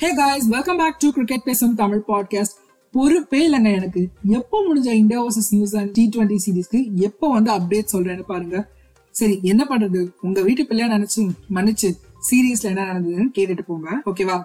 Hey guys welcome back to cricket பேசும் Tamil podcast பொறுப்பே இல்லைங்க எனக்கு. எப்போ முடிஞ்ச India versus New Zealand T twenty சீரீஸ்க்கு எப்போ வந்து அப்டேட் சொல்றேன்னு பாருங்க. சரி என்ன பண்றது? உங்க வீட்டு பிள்ளையா நினைச்சு மன்னிச்சு சீரீஸ்ல என்ன நடந்ததுன்னு கேட்டுட்டு போங்க. ஓகேவா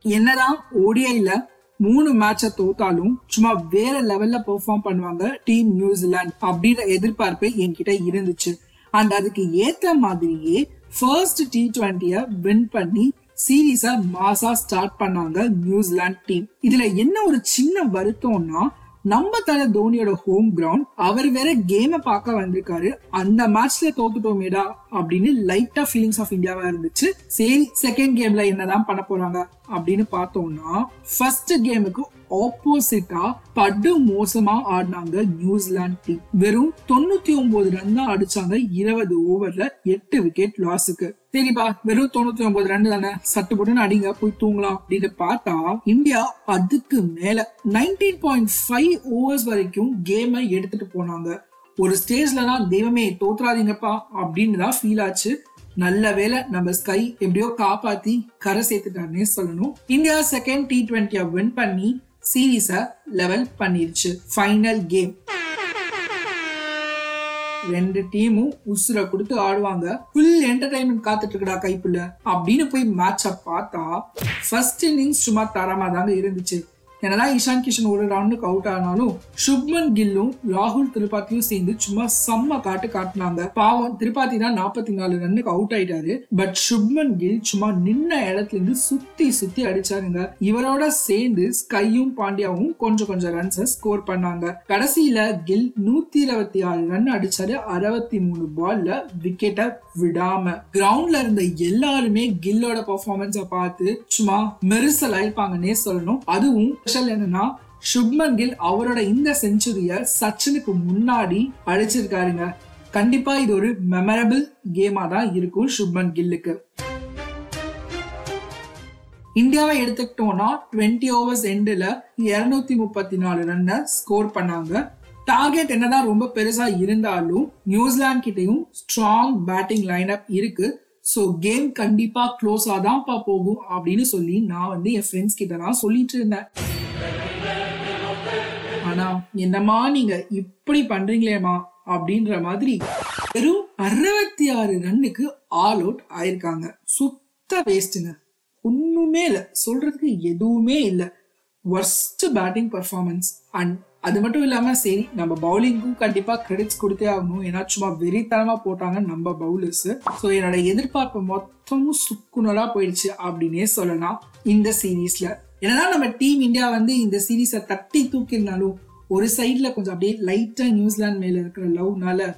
என்னதான் ஓடிஐல மூணு மேட்சை தோத்தாலும் சும்மா வேற லெவல்ல பெர்ஃபார்ம் பண்ணுவாங்க டீம் நியூசிலாந்து அப்படின்ற எதிர்பார்ப்பு என்கிட்ட இருந்துச்சு. அண்ட் அதுக்கு ஏத்த மாதிரியே ஃபர்ஸ்ட் டி டுவெண்ட்டியை வின் பண்ணி சீரீஸை மாசா ஸ்டார்ட் பண்ணாங்க நியூசிலாந்து டீம் இதுல என்ன ஒரு சின்ன வருத்தம்னா நம்ம தல தோனியோட ஹோம் கிரவுண்ட் அவர் வேற கேமை பார்க்க வந்திருக்காரு. அந்த மேட்ச்ல தோத்துட்டோமேடா அப்படின்னு லைட்டா ஃபீலிங்ஸ் ஆஃப் இந்தியாவா இருந்துச்சு. சரி செகண்ட் கேம்ல என்னதான் பண்ண போறாங்க அப்படின்னு பார்த்தோம்னா ஃபர்ஸ்ட் கேமுக்கு ஆப்போசிட்டா படு மோசமா ஆடினாங்க நியூசிலாந்து டீம் வெறும் தொண்ணூத்தி ஒன்பது ரன் தான் அடிச்சாங்க இருபது ஓவர்ல எட்டு விக்கெட் லாஸுக்கு சரிப்பா வெறும் தொண்ணூத்தி ஒன்பது ரன் தானே? சட்டு போட்டு அடிங்க போய் தூங்கலாம். அப்படின்னு பார்த்தா இந்தியா அதுக்கு மேல நைன்டீன் பாயிண்ட் ஃபைவ் ஓவர்ஸ் வரைக்கும் கேமை எடுத்துட்டு போனாங்க. ஒரு ஸ்டேஜ்ல தான் தெய்வமே தோத்துறாதீங்கப்பா அப்படின்னு தான் ஃபீல் ஆச்சு. நல்ல வேலை நம்ம ஸ்கை எப்படியோ காப்பாத்தி கரை சேர்த்துட்டாருன்னே சொல்லணும். இந்தியா செகண்ட் டி ட்வெண்ட்டியா வின் பண்ணி சீரீஸ லெவல் பண்ணிருச்சு. ஃபைனல் கேம் ரெண்டு டீமும் உசுர கொடுத்து ஆடுவாங்க. ஃபுல் என்டர்டைன்மெண்ட் காத்துட்டு இருக்கடா கைப்புள்ள. அப்படின்னு போய் மேட்ச பார்த்தா ஃபர்ஸ்ட் இன்னிங்ஸ் சும்மா தரமா தாங்க இருந்துச்சு. என்னதான் இஷான் கிஷன் ஒரு ரவுண்டுக்கு அவுட் ஆனாலும் சுப்மன் கில்லும் ராகுல் திரிபாத்தியும் சேர்ந்து சும்மா செம்ம காட்டு காட்டினாங்க. பாவம் திரிபாத்தி தான் நாற்பத்தி நாலு ரன்னுக்கு அவுட் ஆயிட்டாரு. பட் சுப்மன் கில் சும்மா நின்ன இடத்துல இருந்து சுத்தி சுத்தி அடிச்சாருங்க. இவரோட சேர்ந்து ஸ்கையும் பாண்டியாவும் கொஞ்சம் கொஞ்சம் ரன்ஸ் ஸ்கோர் பண்ணாங்க. கடைசியில கில் நூத்தி இருபத்தி ஆறு ரன் அடிச்சாரு. அறுபத்தி மூணு பால்ல விக்கெட்டை விடாம. கிரவுண்ட்ல இருந்த எல்லாருமே கில்லோட பர்ஃபார்மன்ஸை பார்த்து சும்மா மெரிசல் ஆயிருப்பாங்கன்னே சொல்லணும். அதுவும் ஸ்பெஷல் என்னன்னா சுப்மன் கில் அவரோட இந்த செஞ்சுரிய சச்சினுக்கு முன்னாடி அழைச்சிருக்காருங்க கண்டிப்பா இது ஒரு மெமரபிள் கேமா தான் இருக்கும் சுப்மன் கில்லுக்கு இந்தியாவை எடுத்துக்கிட்டோம்னா டுவெண்ட்டி ஓவர்ஸ் எண்டில் இருநூத்தி முப்பத்தி நாலு ரன்னை ஸ்கோர் பண்ணாங்க. டார்கெட் என்னதான் ரொம்ப பெருசா இருந்தாலும் நியூசிலாந்து கிட்டையும் ஸ்ட்ராங் பேட்டிங் லைன் அப் இருக்கு. ஸோ கேம் கண்டிப்பா க்ளோஸா தான்ப்பா போகும் அப்படின்னு சொல்லி நான் வந்து என் ஃப்ரெண்ட்ஸ் கிட்ட தான் சொல்லிட்டு இருந்தேன். ஆனா என்னம்மா நீங்க இப்படி பண்றீங்களேமா அப்படின்ற மாதிரி வெறும் அறுபத்தி ஆறு ரன்னுக்கு ஆல் அவுட் ஆயிருக்காங்க. சுத்த வேஸ்ட்டுங்க ஒண்ணுமே இல்லை. சொல்றதுக்கு எதுவுமே இல்லை. ஒர்ஸ்ட் பேட்டிங் பர்ஃபார்மன்ஸ் அண்ட் அது மட்டும் இல்லாம சரி நம்ம பவுலிங்க்கும் கண்டிப்பா கிரெடிட்ஸ் கொடுத்தே ஆகணும். ஏன்னா சும்மா வெறித்தனமா போட்டாங்க நம்ம பவுலர்ஸ் ஸோ என்னோட எதிர்பார்ப்பு மொத்தமும் சுக்குனலா போயிடுச்சு அப்படின்னே சொல்லலாம் இந்த சீரீஸ்ல என்னன்னா நம்ம டீம் இந்தியா வந்து இந்த சீரீஸை தட்டி தூக்கினாலும் ஒரு சைடில் கொஞ்சம் அப்படியே லைட்டாக நியூசிலாந்து மேலே இருக்கிற லவ்னால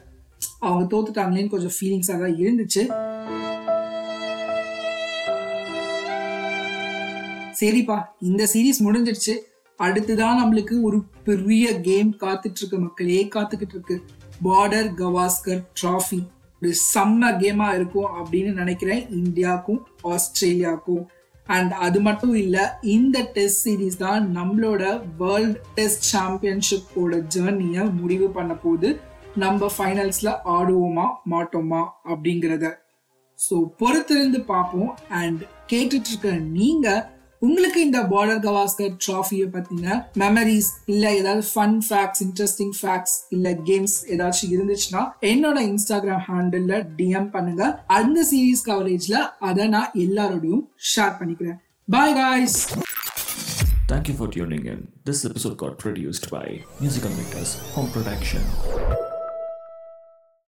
அவங்க தோத்துட்டாங்களேன்னு கொஞ்சம் ஃபீலிங்ஸாக தான் இருந்துச்சு. சரிப்பா இந்த சீரீஸ் முடிஞ்சிடுச்சு. அடுத்துதான் நம்மளுக்கு ஒரு பெரிய கேம் காத்துட்டு இருக்கு மக்களே காத்துக்கிட்டு இருக்கு பார்டர் கவாஸ்கர் டிராஃபி ஒரு செம்ம கேமா இருக்கும் அப்படின்னு நினைக்கிறேன். இந்தியாவுக்கும் ஆஸ்திரேலியாவுக்கும். அண்ட் அது மட்டும் இல்லை இந்த டெஸ்ட் சீரீஸ் தான் நம்மளோட வேர்ல்ட் டெஸ்ட் சாம்பியன்ஷிப்போட ஜேர்னியை முடிவு பண்ண போது நம்ம ஃபைனல்ஸில் ஆடுவோமா மாட்டோமா அப்படிங்கிறத. ஸோ பொறுத்திருந்து பார்ப்போம். அண்ட் கேட்டுட்ருக்க நீங்கள் உங்களுக்கு இந்த பார்டர் கவாஸ்கர் ட்ராஃபியை பற்றின மெமரிஸ் இல்லை ஏதாவது ஃபன் ஃபேக்ட்ஸ் இன்ட்ரெஸ்டிங் ஃபேக்ட்ஸ் இல்லை கேம்ஸ் ஏதாச்சும் இருந்துச்சுன்னா என்னோட இன்ஸ்டாகிராம் ஹேண்டில் டிஎம் பண்ணுங்க அந்த சீரீஸ் கவரேஜ்ல அதை நான் எல்லாரோடையும் ஷேர் பண்ணிக்கிறேன் bye guys Thank you for tuning in. This episode got produced by Musical Makers Home Production.